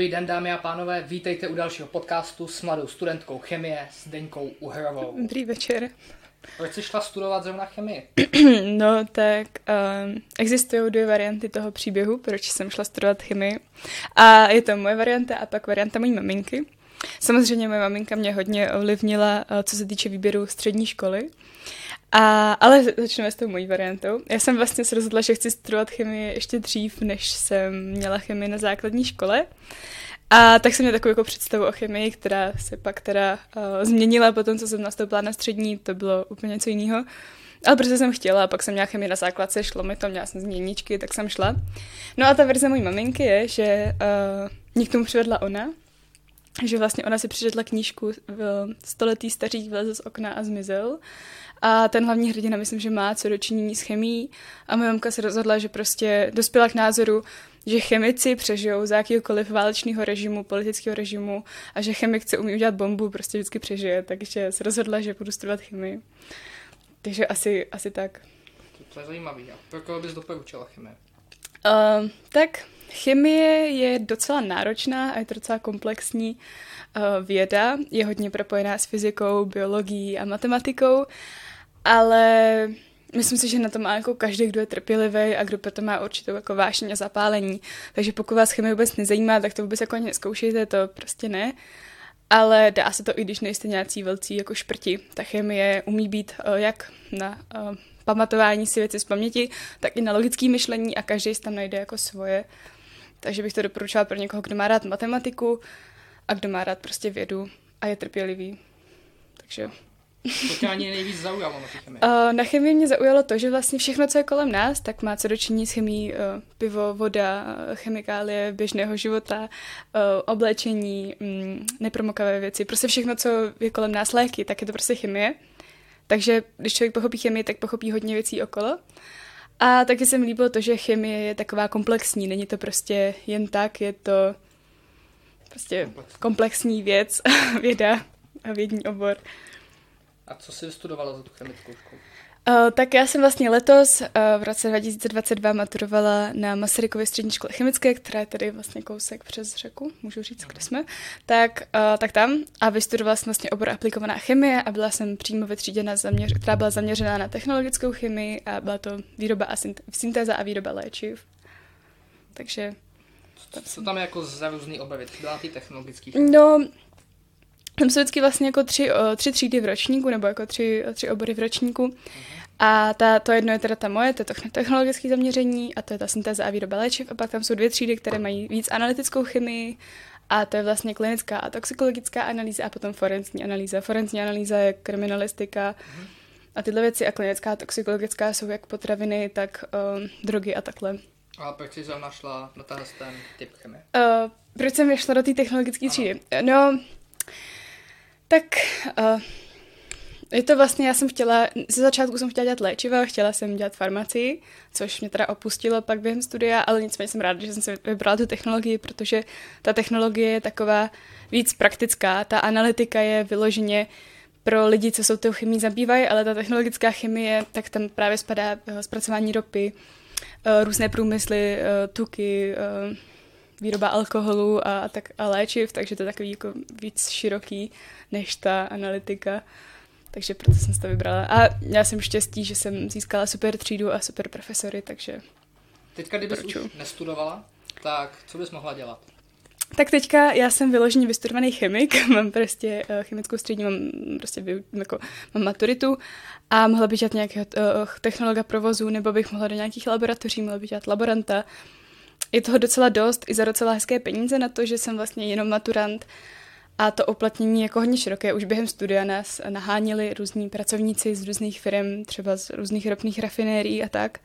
Dobrý den, dámy a pánové, vítejte u dalšího podcastu s mladou studentkou chemie s Deňkou Uhrovou. Dobrý večer. Proč jsi šla studovat zrovna chemii? no, tak um, existují dvě varianty toho příběhu, proč jsem šla studovat chemii. A je to moje varianta a pak varianta mojí maminky. Samozřejmě moje maminka mě hodně ovlivnila, uh, co se týče výběru střední školy. A, ale začneme s tou mojí variantou. Já jsem vlastně se rozhodla, že chci studovat chemii ještě dřív, než jsem měla chemii na základní škole. A tak jsem měla takovou jako představu o chemii, která se pak teda uh, změnila po tom, co jsem nastoupila na střední, to bylo úplně něco jiného. Ale protože jsem chtěla, pak jsem měla chemii na základce, šlo mi to, měla jsem změničky, tak jsem šla. No a ta verze mojí maminky je, že uh, mě k tomu přivedla ona, že vlastně ona si přečetla knížku v stoletý stařík vlezl z okna a zmizel. A ten hlavní hrdina, myslím, že má co dočinění s chemií. A moje mamka se rozhodla, že prostě dospěla k názoru, že chemici přežijou za jakýkoliv válečného režimu, politického režimu a že chemik chce umí udělat bombu, prostě vždycky přežije. Takže se rozhodla, že budu studovat chemii. Takže asi, asi tak. To je zajímavý. A pro koho bys doporučila chemii? Uh, tak chemie je docela náročná a je to docela komplexní uh, věda. Je hodně propojená s fyzikou, biologií a matematikou, ale myslím si, že na to má jako každý, kdo je trpělivý a kdo proto má určitou jako vášeň a zapálení. Takže pokud vás chemie vůbec nezajímá, tak to vůbec jako ani neskoušejte, to prostě ne. Ale dá se to, i když nejste nějací velcí jako šprti. Ta chemie umí být uh, jak na uh, pamatování si věci z paměti, tak i na logické myšlení a každý tam najde jako svoje. Takže bych to doporučila pro někoho, kdo má rád matematiku a kdo má rád prostě vědu a je trpělivý. Takže to tě ani nejvíc zaujalo na chemii? Uh, na chemii mě zaujalo to, že vlastně všechno, co je kolem nás, tak má co dočiní s chemií uh, pivo, voda, chemikálie běžného života, uh, oblečení, um, nepromokavé věci, prostě všechno, co je kolem nás léky, tak je to prostě chemie. Takže když člověk pochopí chemii, tak pochopí hodně věcí okolo. A taky se mi líbilo to, že chemie je taková komplexní, není to prostě jen tak, je to prostě komplexní, komplexní věc, věda a vědní obor. A co jsi studovala za tu chemickou školu? Uh, tak já jsem vlastně letos uh, v roce 2022 maturovala na Masarykově střední škole chemické, která je tady vlastně kousek přes řeku, můžu říct, kde jsme. Tak, uh, tak tam a vystudovala jsem vlastně obor aplikovaná chemie a byla jsem přímo ve třídě, na zaměř, která byla zaměřená na technologickou chemii a byla to výroba a syntéza a výroba léčiv. Takže... Co tam je jako za různý obavy? Byla ty technologický chemie? No, tam jsou vždycky vlastně jako tři, tři třídy v ročníku, nebo jako tři, tři obory v ročníku. A ta, to jedno je teda ta moje, to je technologické zaměření a to je ta syntéza a výroba léčiv. A pak tam jsou dvě třídy, které mají víc analytickou chemii a to je vlastně klinická a toxikologická analýza a potom forenzní analýza. Forenzní analýza je kriminalistika mm-hmm. a tyhle věci a klinická a toxikologická jsou jak potraviny, tak um, drogy a takhle. A proč jsi našla na tenhle ten typ chemie? Uh, proč jsem šla do té technologické třídy? No, tak uh, je to vlastně, já jsem chtěla, ze začátku jsem chtěla dělat léčiva, chtěla jsem dělat farmacii, což mě teda opustilo pak během studia, ale nicméně jsem ráda, že jsem si vybrala tu technologii, protože ta technologie je taková víc praktická, ta analytika je vyloženě pro lidi, co jsou tou chemii zabývají, ale ta technologická chemie, tak tam právě spadá uh, zpracování ropy, uh, různé průmysly, tuky, výroba alkoholu a, tak, a léčiv, takže to je takový jako víc široký než ta analytika. Takže proto jsem si to vybrala. A já jsem štěstí, že jsem získala super třídu a super profesory, takže Teďka, kdybys už nestudovala, tak co bys mohla dělat? Tak teďka já jsem vyloženě vystudovaný chemik, mám prostě uh, chemickou střední, mám prostě jako, mám maturitu a mohla bych dělat nějakého uh, technologa provozu, nebo bych mohla do nějakých laboratoří, mohla bych dělat laboranta, je toho docela dost i za docela hezké peníze na to, že jsem vlastně jenom maturant a to uplatnění jako hodně široké. Už během studia nás nahánili různí pracovníci z různých firm, třeba z různých ropných rafinérií a tak.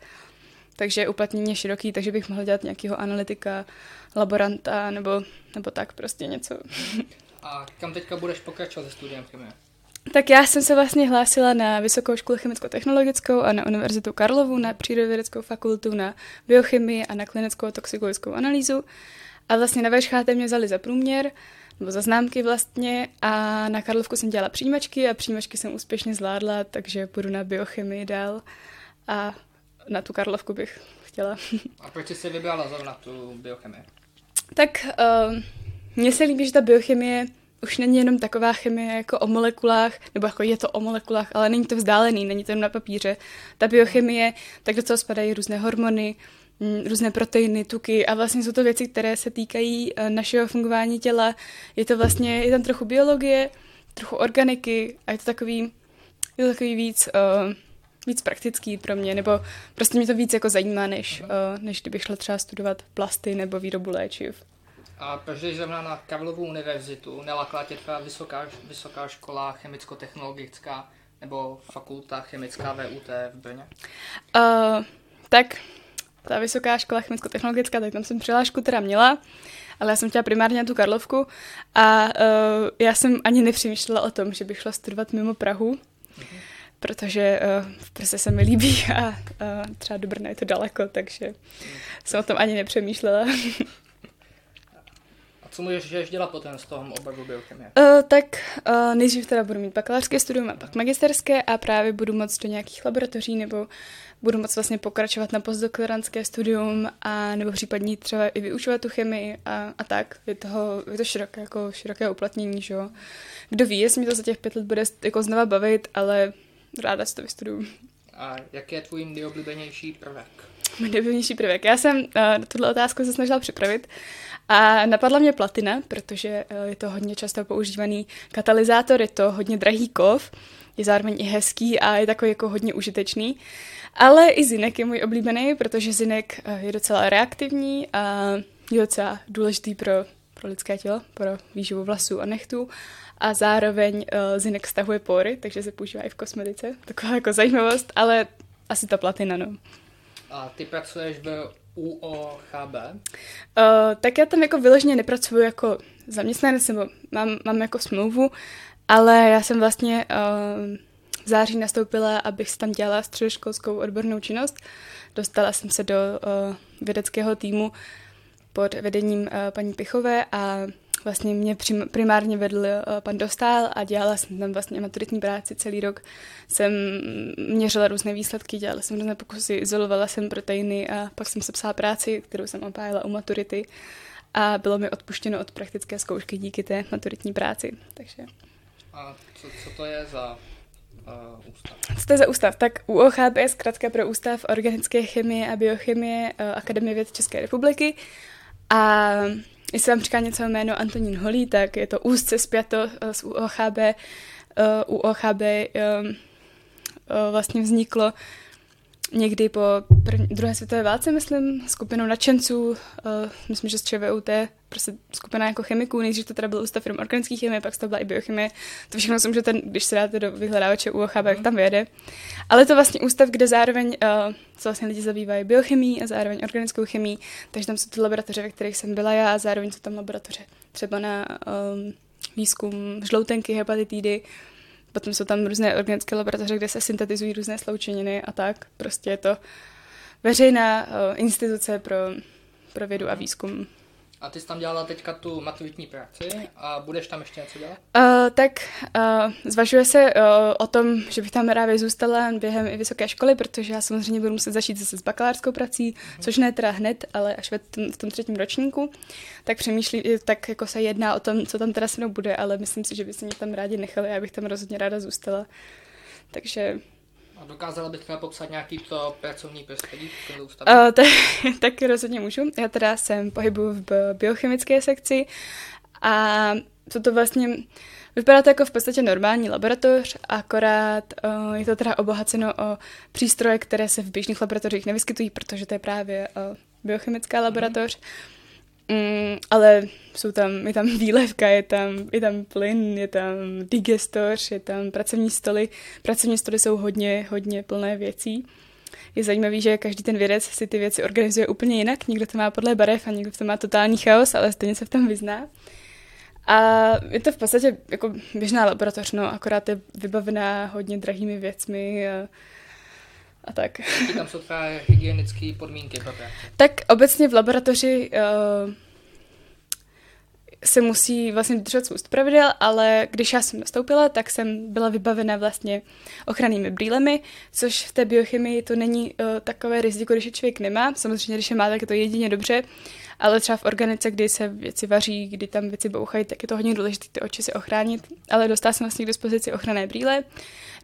Takže uplatnění je široký, takže bych mohla dělat nějakého analytika, laboranta nebo, nebo tak prostě něco. A kam teďka budeš pokračovat se studiem chemie? Tak já jsem se vlastně hlásila na Vysokou školu chemicko-technologickou a na Univerzitu Karlovu, na Přírodovědeckou fakultu, na biochemii a na klinickou toxikologickou analýzu. A vlastně na VŠHT mě vzali za průměr, nebo za známky vlastně a na Karlovku jsem dělala přijímačky a přijímačky jsem úspěšně zvládla, takže půjdu na biochemii dál a na tu Karlovku bych chtěla. A proč jsi se vybrala zrovna tu biochemii? Tak uh, mně se líbí, že ta biochemie už není jenom taková chemie jako o molekulách, nebo jako je to o molekulách, ale není to vzdálený, není to jen na papíře. Ta biochemie, tak do toho spadají různé hormony, mm, různé proteiny, tuky a vlastně jsou to věci, které se týkají eh, našeho fungování těla. Je to vlastně, je tam trochu biologie, trochu organiky a je to takový, je to takový víc, uh, víc praktický pro mě, nebo prostě mě to víc jako zajímá, než, uh, než kdybych šla třeba studovat plasty nebo výrobu léčiv. A proč jdeš zrovna na Karlovu univerzitu? Nelakla tě třeba vysoká, vysoká škola chemicko-technologická nebo fakulta chemická VUT v Brně? Uh, tak ta vysoká škola chemicko-technologická, tak tam jsem přihlášku teda měla, ale já jsem chtěla primárně na tu Karlovku a uh, já jsem ani nepřemýšlela o tom, že bych šla studovat mimo Prahu, mm-hmm. protože uh, v Praze se mi líbí a uh, třeba do Brna je to daleko, takže mm. jsem o tom ani nepřemýšlela. Co můžeš dělat potom z toho oboru biochemie? Uh, tak uh, nejdřív teda budu mít bakalářské studium a pak magisterské a právě budu moct do nějakých laboratoří nebo budu moct vlastně pokračovat na postdoktorantské studium a nebo případně třeba i vyučovat tu chemii a, a tak. Je, toho, je to široké, jako široké uplatnění, že jo. Kdo ví, jestli mi to za těch pět let bude jako znova bavit, ale ráda si to vystuduju. A jaký je tvůj nejoblíbenější prvek? Můj nejoblíbenější prvek. Já jsem uh, tuhle otázku se snažila připravit a napadla mě platina, protože uh, je to hodně často používaný katalyzátor, je to hodně drahý kov, je zároveň i hezký a je takový jako hodně užitečný. Ale i zinek je můj oblíbený, protože zinek uh, je docela reaktivní a je docela důležitý pro, pro lidské tělo, pro výživu vlasů a nechtů. A zároveň uh, zinek stahuje pory, takže se používá i v kosmetice. Taková jako zajímavost, ale asi ta platina, no. A ty pracuješ v UOHB? Uh, tak já tam jako vyloženě nepracuju jako zaměstnanec, nebo mám, mám jako smlouvu, ale já jsem vlastně uh, v září nastoupila, abych si tam dělala středoškolskou odbornou činnost. Dostala jsem se do uh, vědeckého týmu pod vedením uh, paní Pichové a Vlastně mě primárně vedl uh, pan Dostál a dělala jsem tam vlastně maturitní práci celý rok. Jsem měřila různé výsledky, dělala jsem různé pokusy, izolovala jsem proteiny a pak jsem sepsala práci, kterou jsem opájela u maturity a bylo mi odpuštěno od praktické zkoušky díky té maturitní práci. Takže... A co, co to je za uh, ústav? Co to je za ústav? Tak UOHB je zkrátka pro Ústav organické chemie a biochemie uh, Akademie věd České republiky. A Jestli vám říká něco jméno Antonín Holý, tak je to úzce zpěto eh, s UOHB. Uh, UOHB um, uh, vlastně vzniklo někdy po první, druhé světové válce, myslím, skupinou nadšenců, uh, myslím, že z ČVUT, prostě skupina jako chemiků, nejdřív to teda byl ústav firm organické chemie, pak to byla i biochemie, to všechno jsem, že ten, když se dáte do vyhledávače UOHB, jak tam vyjede. Ale to vlastně ústav, kde zároveň uh, se vlastně lidi zabývají biochemí a zároveň organickou chemii, takže tam jsou ty laboratoře, ve kterých jsem byla já a zároveň jsou tam laboratoře třeba na um, výzkum žloutenky, hepatitidy, Potom jsou tam různé organické laboratoře, kde se syntetizují různé sloučeniny a tak. Prostě je to veřejná uh, instituce pro, pro vědu a výzkum. A ty jsi tam dělala teďka tu maturitní práci a budeš tam ještě něco dělat? Uh, tak uh, zvažuje se uh, o tom, že bych tam právě zůstala během i vysoké školy, protože já samozřejmě budu muset začít zase s bakalářskou prací, uh-huh. což ne teda hned, ale až ve tom, v tom třetím ročníku. Tak přemýšlí, tak jako se jedná o tom, co tam teda se mnou bude, ale myslím si, že by se mě tam rádi nechali, já bych tam rozhodně ráda zůstala. Takže a dokázala bych třeba popsat nějaký to pracovní prostředí? Uh, tak, tak rozhodně můžu. Já teda jsem pohybu v biochemické sekci a co to vlastně... Vypadá to jako v podstatě normální laboratoř, akorát uh, je to teda obohaceno o přístroje, které se v běžných laboratořích nevyskytují, protože to je právě uh, biochemická laboratoř. Mm. Mm, ale jsou tam, je tam výlevka, je tam, je tam plyn, je tam digestor, je tam pracovní stoly. Pracovní stoly jsou hodně, hodně plné věcí. Je zajímavý, že každý ten vědec si ty věci organizuje úplně jinak. Někdo to má podle barev a někdo to má totální chaos, ale stejně se v tom vyzná. A je to v podstatě jako běžná laboratoř, no, akorát je vybavená hodně drahými věcmi. A tak. Jaký tam jsou tvé hygienické podmínky pro práci? Tak obecně v laboratoři uh, se musí vlastně dodržovat spoustu pravidel, ale když já jsem nastoupila, tak jsem byla vybavena vlastně ochrannými brýlemi, což v té biochemii to není uh, takové riziko, když je člověk nemá. Samozřejmě, když je má, tak je to jedině dobře, ale třeba v organice, kdy se věci vaří, kdy tam věci bouchají, tak je to hodně důležité ty oči si ochránit. Ale dostala jsem vlastně k dispozici ochranné brýle.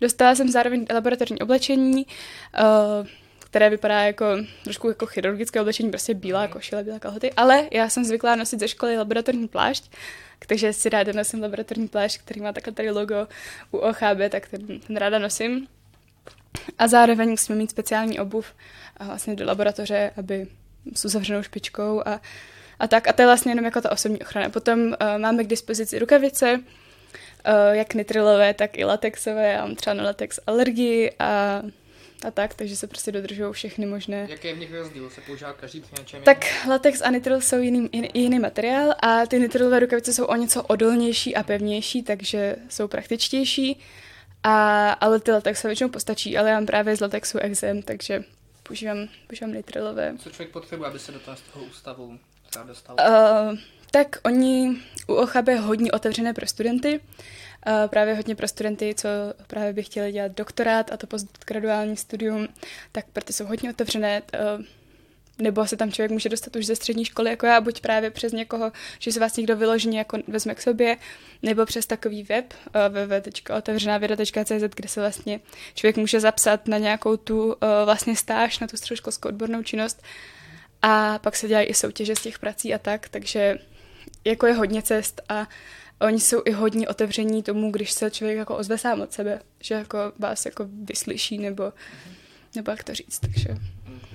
Dostala jsem zároveň laboratorní oblečení, uh, které vypadá jako trošku jako chirurgické oblečení, prostě bílá košile, bílá kalhoty, ale já jsem zvyklá nosit ze školy laboratorní plášť, takže si ráda nosím laboratorní plášť, který má takhle tady logo u OCHB, tak ten, ten ráda nosím. A zároveň musíme mít speciální obuv a vlastně do laboratoře, aby s uzavřenou špičkou a, a tak. A to je vlastně jenom jako ta osobní ochrana. Potom uh, máme k dispozici rukavice, uh, jak nitrilové, tak i latexové. Já mám třeba na latex alergii a a tak, takže se prostě dodržují všechny možné. Jaký je v nich rozdíl? Se používá každý při něčem Tak latex a nitril jsou jiný, jiný, jiný materiál a ty nitrilové rukavice jsou o něco odolnější a pevnější, takže jsou praktičtější. A, ale ty latexové většinou postačí, ale já mám právě z latexu exém, takže používám, používám nitrilové. Co člověk potřebuje, aby se do toho, z toho ústavu dostal? Uh, tak oni u OCHB hodně otevřené pro studenty. Uh, právě hodně pro studenty, co právě by chtěli dělat doktorát a to postgraduální studium, tak proto jsou hodně otevřené. Uh, nebo se tam člověk může dostat už ze střední školy, jako já, buď právě přes někoho, že se vás někdo vyloženě jako vezme k sobě, nebo přes takový web uh, www.otevřenávěda.cz, kde se vlastně člověk může zapsat na nějakou tu vlastně stáž, na tu středoškolskou odbornou činnost a pak se dělají i soutěže z těch prací a tak, takže jako je hodně cest a oni jsou i hodně otevření tomu, když se člověk jako ozve sám od sebe, že jako vás jako vyslyší nebo, nebo jak to říct, takže...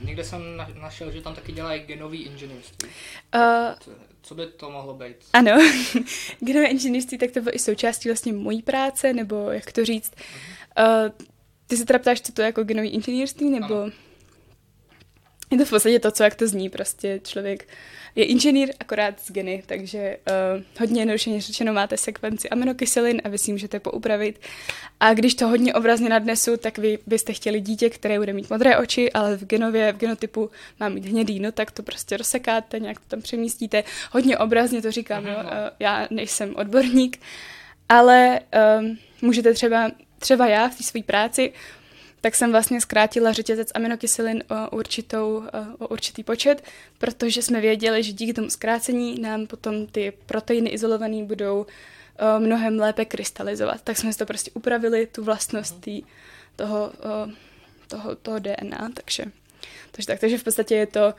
Někde jsem našel, že tam taky dělají genový inženýrství. Uh, Co by to mohlo být? Ano, genové inženýrství, tak to bylo i součástí vlastně mojí práce, nebo jak to říct. Uh, ty se teda ptáš, co to je jako genový inženýrství, nebo... Ano. Je to v podstatě to, co jak to zní, prostě člověk je inženýr akorát z geny, takže uh, hodně jednoduše řečeno máte sekvenci aminokyselin a vy si můžete poupravit. A když to hodně obrazně nadnesu, tak vy byste chtěli dítě, které bude mít modré oči, ale v genově, v genotypu má mít hnědý, no tak to prostě rozsekáte, nějak to tam přemístíte. Hodně obrazně to říkám, no, uh, já nejsem odborník, ale um, můžete třeba, třeba já v té své práci tak jsem vlastně zkrátila řetězec aminokyselin o, určitou, o určitý počet, protože jsme věděli, že díky tomu zkrácení nám potom ty proteiny izolované budou mnohem lépe krystalizovat. Tak jsme si to prostě upravili, tu vlastnost tý, toho, toho, toho DNA, takže, takže tak. Takže v podstatě je to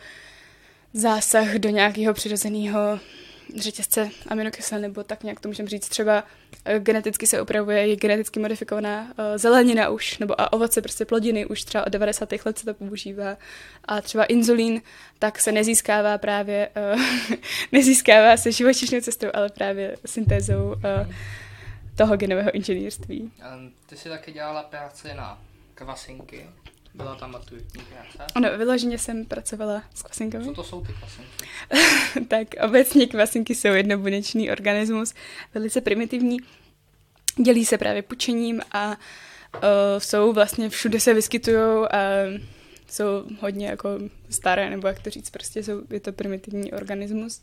zásah do nějakého přirozeného řetězce aminokyselin, nebo tak nějak to můžeme říct. Třeba eh, geneticky se upravuje, je geneticky modifikovaná uh, zelenina už, nebo a ovoce, prostě plodiny, už třeba od 90. let se to používá. A třeba inzulín, tak se nezískává právě, uh, nezískává se živočišnou cestou, ale právě syntézou toho genového inženýrství. Ty jsi taky dělala práci na kvasinky. Byla tam maturitní práce? Ano, vyloženě jsem pracovala s kvasinkami. Co to jsou ty kvasinky? tak obecně kvasinky jsou jednobuněčný organismus, velice primitivní. Dělí se právě pučením a uh, jsou vlastně všude se vyskytují a jsou hodně jako staré, nebo jak to říct, prostě jsou, je to primitivní organismus.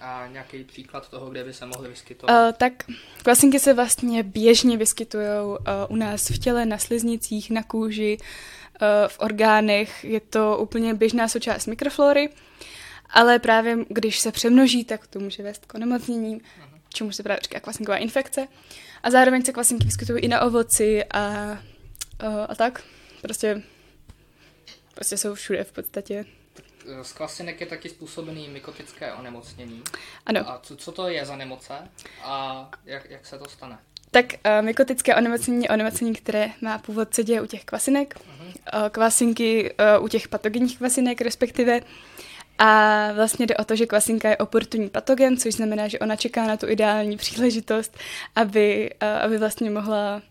A nějaký příklad toho, kde by se mohly vyskytovat? Uh, tak kvasinky se vlastně běžně vyskytují uh, u nás v těle, na sliznicích, na kůži, v orgánech, je to úplně běžná součást mikroflory, ale právě když se přemnoží, tak to může vést k onemocněním, čemu se právě říká kvasinková infekce. A zároveň se kvasinky vyskytují i na ovoci a, a, eh, a tak. Prostě, prostě jsou všude v podstatě. Z kvasinek je taky způsobený mykotické onemocnění. Ano. A co, co to je za nemoce a jak, jak se to stane? Tak uh, mykotické onemocnění je onemocnění, které má původ co děje u těch kvasinek, uh-huh. uh, kvasinky uh, u těch patogenních kvasinek respektive. A vlastně jde o to, že kvasinka je oportunní patogen, což znamená, že ona čeká na tu ideální příležitost, aby, uh, aby vlastně mohla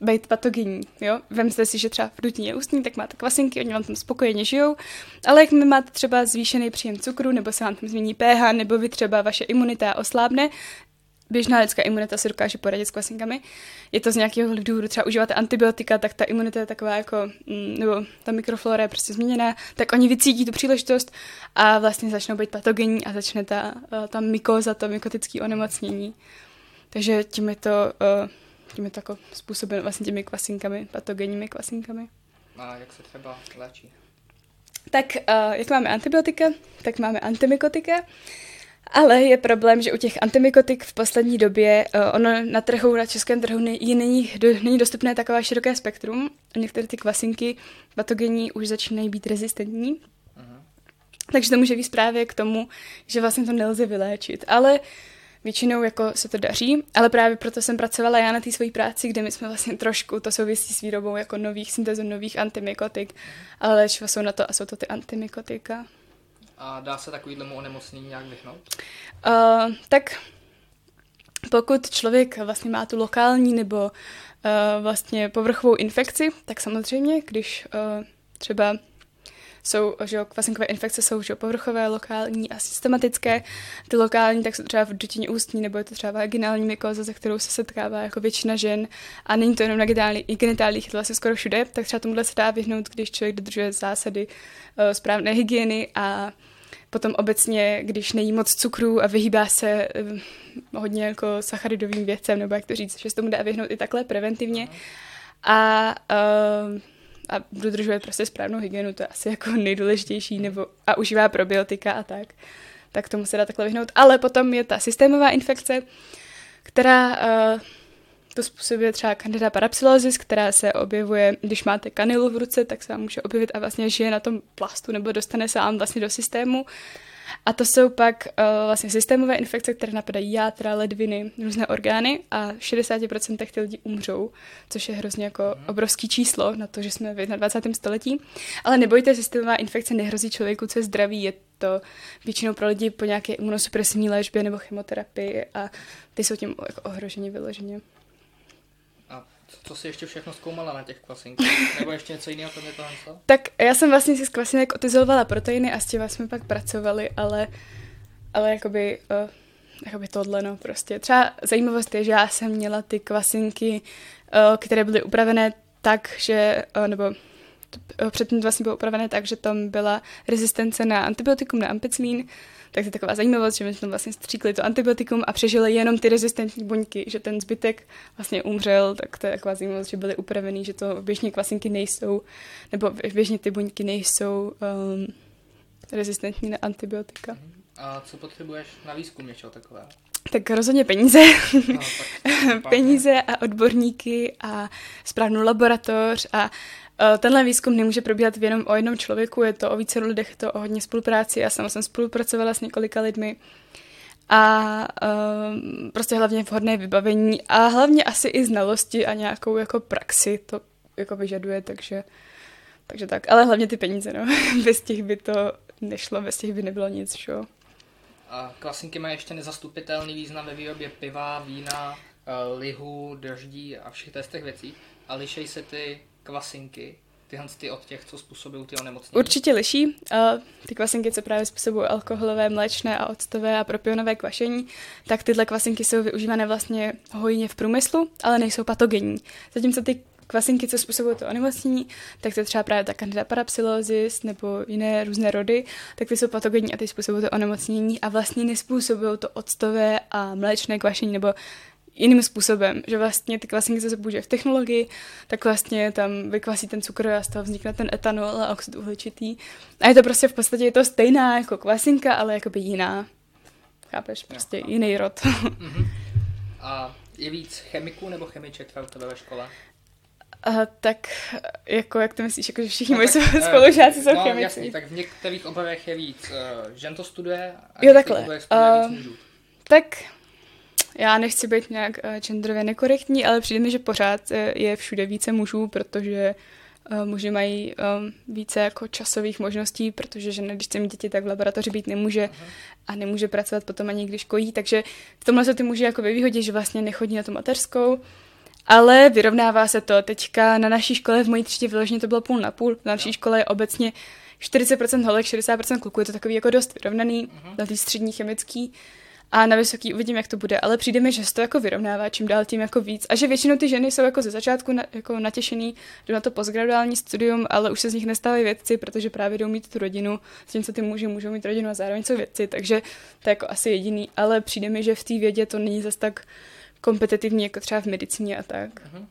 být patogenní, jo. Vemte si, že třeba v rutině ústní, tak máte kvasinky, oni vám tam spokojeně žijou, ale jak máte třeba zvýšený příjem cukru, nebo se vám tam změní pH, nebo vy třeba vaše imunita oslábne, běžná lidská imunita si dokáže poradit s kvasinkami. Je to z nějakého důvodu, třeba užíváte antibiotika, tak ta imunita je taková jako, mm, nebo ta mikroflora je prostě změněná, tak oni vycítí tu příležitost a vlastně začnou být patogenní a začne ta, eh, ta mykoza, to mykotické onemocnění. Takže tím je to, eh, tím je to jako způsobeno vlastně těmi kvasinkami, patogenními kvasinkami. A jak se třeba léčí? Tak uh, jak máme antibiotika, tak máme antimikotika. Ale je problém, že u těch antimikotik v poslední době uh, ono na trhu, na českém trhu není, není, není dostupné takové široké spektrum. Některé ty kvasinky patogenní už začínají být rezistentní. Uh-huh. Takže to může být právě k tomu, že vlastně to nelze vyléčit. Ale většinou jako se to daří, ale právě proto jsem pracovala já na té své práci, kde my jsme vlastně trošku, to souvisí s výrobou jako nových syntézů, nových antimikotik, ale léčiva jsou na to a jsou to ty antimikotika. A dá se takovýhlemu onemocnění nějak vyhnout? Uh, tak pokud člověk vlastně má tu lokální nebo uh, vlastně povrchovou infekci, tak samozřejmě, když uh, třeba jsou, že jo, kvasinkové infekce jsou že jo, povrchové, lokální a systematické. Ty lokální, tak jsou třeba v dutině ústní, nebo je to třeba vaginální mykoza, se kterou se setkává jako většina žen. A není to jenom na genitálích, je to vlastně skoro všude, tak třeba tomuhle se dá vyhnout, když člověk dodržuje zásady uh, správné hygieny a Potom obecně, když nejí moc cukru a vyhýbá se uh, hodně jako sacharidovým věcem, nebo jak to říct, že se tomu dá vyhnout i takhle preventivně. A uh, a dodržuje prostě správnou hygienu, to je asi jako nejdůležitější, nebo a užívá probiotika a tak, tak tomu se dá takhle vyhnout. Ale potom je ta systémová infekce, která uh, to způsobuje třeba candida parapsilosis, která se objevuje, když máte kanilu v ruce, tak se vám může objevit a vlastně žije na tom plastu nebo dostane se vám vlastně do systému. A to jsou pak uh, vlastně systémové infekce, které napadají játra, ledviny, různé orgány a 60% těch lidí umřou, což je hrozně jako mhm. obrovský číslo na to, že jsme v 21. století. Ale nebojte, systémová infekce nehrozí člověku, co je zdraví, je to většinou pro lidi po nějaké imunosupresivní léčbě nebo chemoterapii a ty jsou tím jako ohroženi vyloženě. Co jsi ještě všechno zkoumala na těch kvasinkách? Nebo ještě něco jiného kromě toho? Tak já jsem vlastně si z kvasinek otizolovala proteiny a s těma jsme pak pracovali, ale, ale jakoby, uh, jakoby tohle, no prostě. Třeba zajímavost je, že já jsem měla ty kvasinky, uh, které byly upravené tak, že, uh, nebo předtím vlastně bylo upravené tak, že tam byla rezistence na antibiotikum, na ampicilín, tak to je taková zajímavost, že my jsme vlastně stříkli to antibiotikum a přežili jenom ty rezistentní buňky, že ten zbytek vlastně umřel, tak to je taková zajímavost, že byly upravený, že to běžně kvasinky nejsou, nebo běžně ty buňky nejsou um, rezistentní na antibiotika. A co potřebuješ na výzkum něčeho takového? Tak rozhodně peníze. No, tak peníze a odborníky a správnou laboratoř a tenhle výzkum nemůže probíhat jenom o jednom člověku, je to o více lidech, je to o hodně spolupráci. Já sama jsem spolupracovala s několika lidmi a um, prostě hlavně vhodné vybavení a hlavně asi i znalosti a nějakou jako praxi to jako vyžaduje, takže, takže tak. Ale hlavně ty peníze, no. bez těch by to nešlo, bez těch by nebylo nic? A klasinky mají ještě nezastupitelný význam ve výrobě piva, vína, eh, lihu, drždí a všech těch věcí. A lišej se ty kvasinky, tyhle ty od těch, co způsobují ty onemocnění? Určitě liší. Uh, ty kvasinky, co právě způsobují alkoholové, mléčné a octové a propionové kvašení, tak tyhle kvasinky jsou využívané vlastně hojně v průmyslu, ale nejsou patogenní. Zatímco ty kvasinky, co způsobují to onemocnění, tak to je třeba právě ta candida parapsilosis nebo jiné různé rody, tak ty jsou patogenní a ty způsobují to onemocnění a vlastně nespůsobují to octové a mléčné kvašení nebo jiným způsobem, že vlastně ty kvasinky, se použije v technologii, tak vlastně tam vykvasí ten cukr a z toho vznikne ten etanol a oxid uhličitý. A je to prostě v podstatě je to stejná jako kvasinka, ale jakoby jiná. Chápeš? Prostě jo, jiný rod. Mhm. A je víc chemiků nebo chemiček v tebe ve škole? Uh, tak jako, jak to myslíš, jako, že všichni no, moji tak, spolužáci jsou no, chemici? Jasný, tak v některých oborech je víc uh, žen to studuje a jo, takhle. Uh, tak já nechci být nějak uh, genderově nekorektní, ale přijde mi, že pořád uh, je všude více mužů, protože uh, muži mají um, více jako časových možností, protože žena, když chce mít děti, tak v laboratoři být nemůže a nemůže pracovat potom ani když kojí, takže v tomhle se ty muži jako ve výhodě, že vlastně nechodí na tu mateřskou, ale vyrovnává se to. Teďka na naší škole v mojí třídě vyloženě to bylo půl na půl. Na naší škole je obecně 40% holek, 60% kluků, je to takový jako dost vyrovnaný, na té střední chemický. A na vysoký uvidím, jak to bude, ale přijde mi, že se to jako vyrovnává čím dál tím jako víc a že většinou ty ženy jsou jako ze začátku na, jako natěšený, jdou na to postgraduální studium, ale už se z nich nestávají vědci, protože právě jdou mít tu rodinu, s tím, co ty muži můžou mít rodinu a zároveň jsou vědci, takže to je jako asi jediný, ale přijde mi, že v té vědě to není zas tak kompetitivní jako třeba v medicíně a tak. Uh-huh.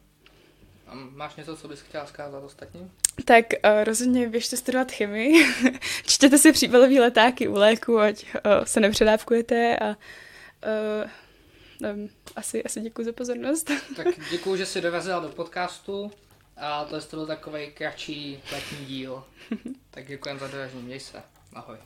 Máš něco, co bys chtěla zkázat ostatním? Tak uh, rozhodně běžte studovat chemii, čtěte si příbalový letáky u léku, ať uh, se nepředávkujete a uh, um, asi, asi děkuji za pozornost. tak děkuji, že jsi dovezla do podcastu a to je byl takový kratší letní díl. tak děkujem za doražení, měj se, ahoj.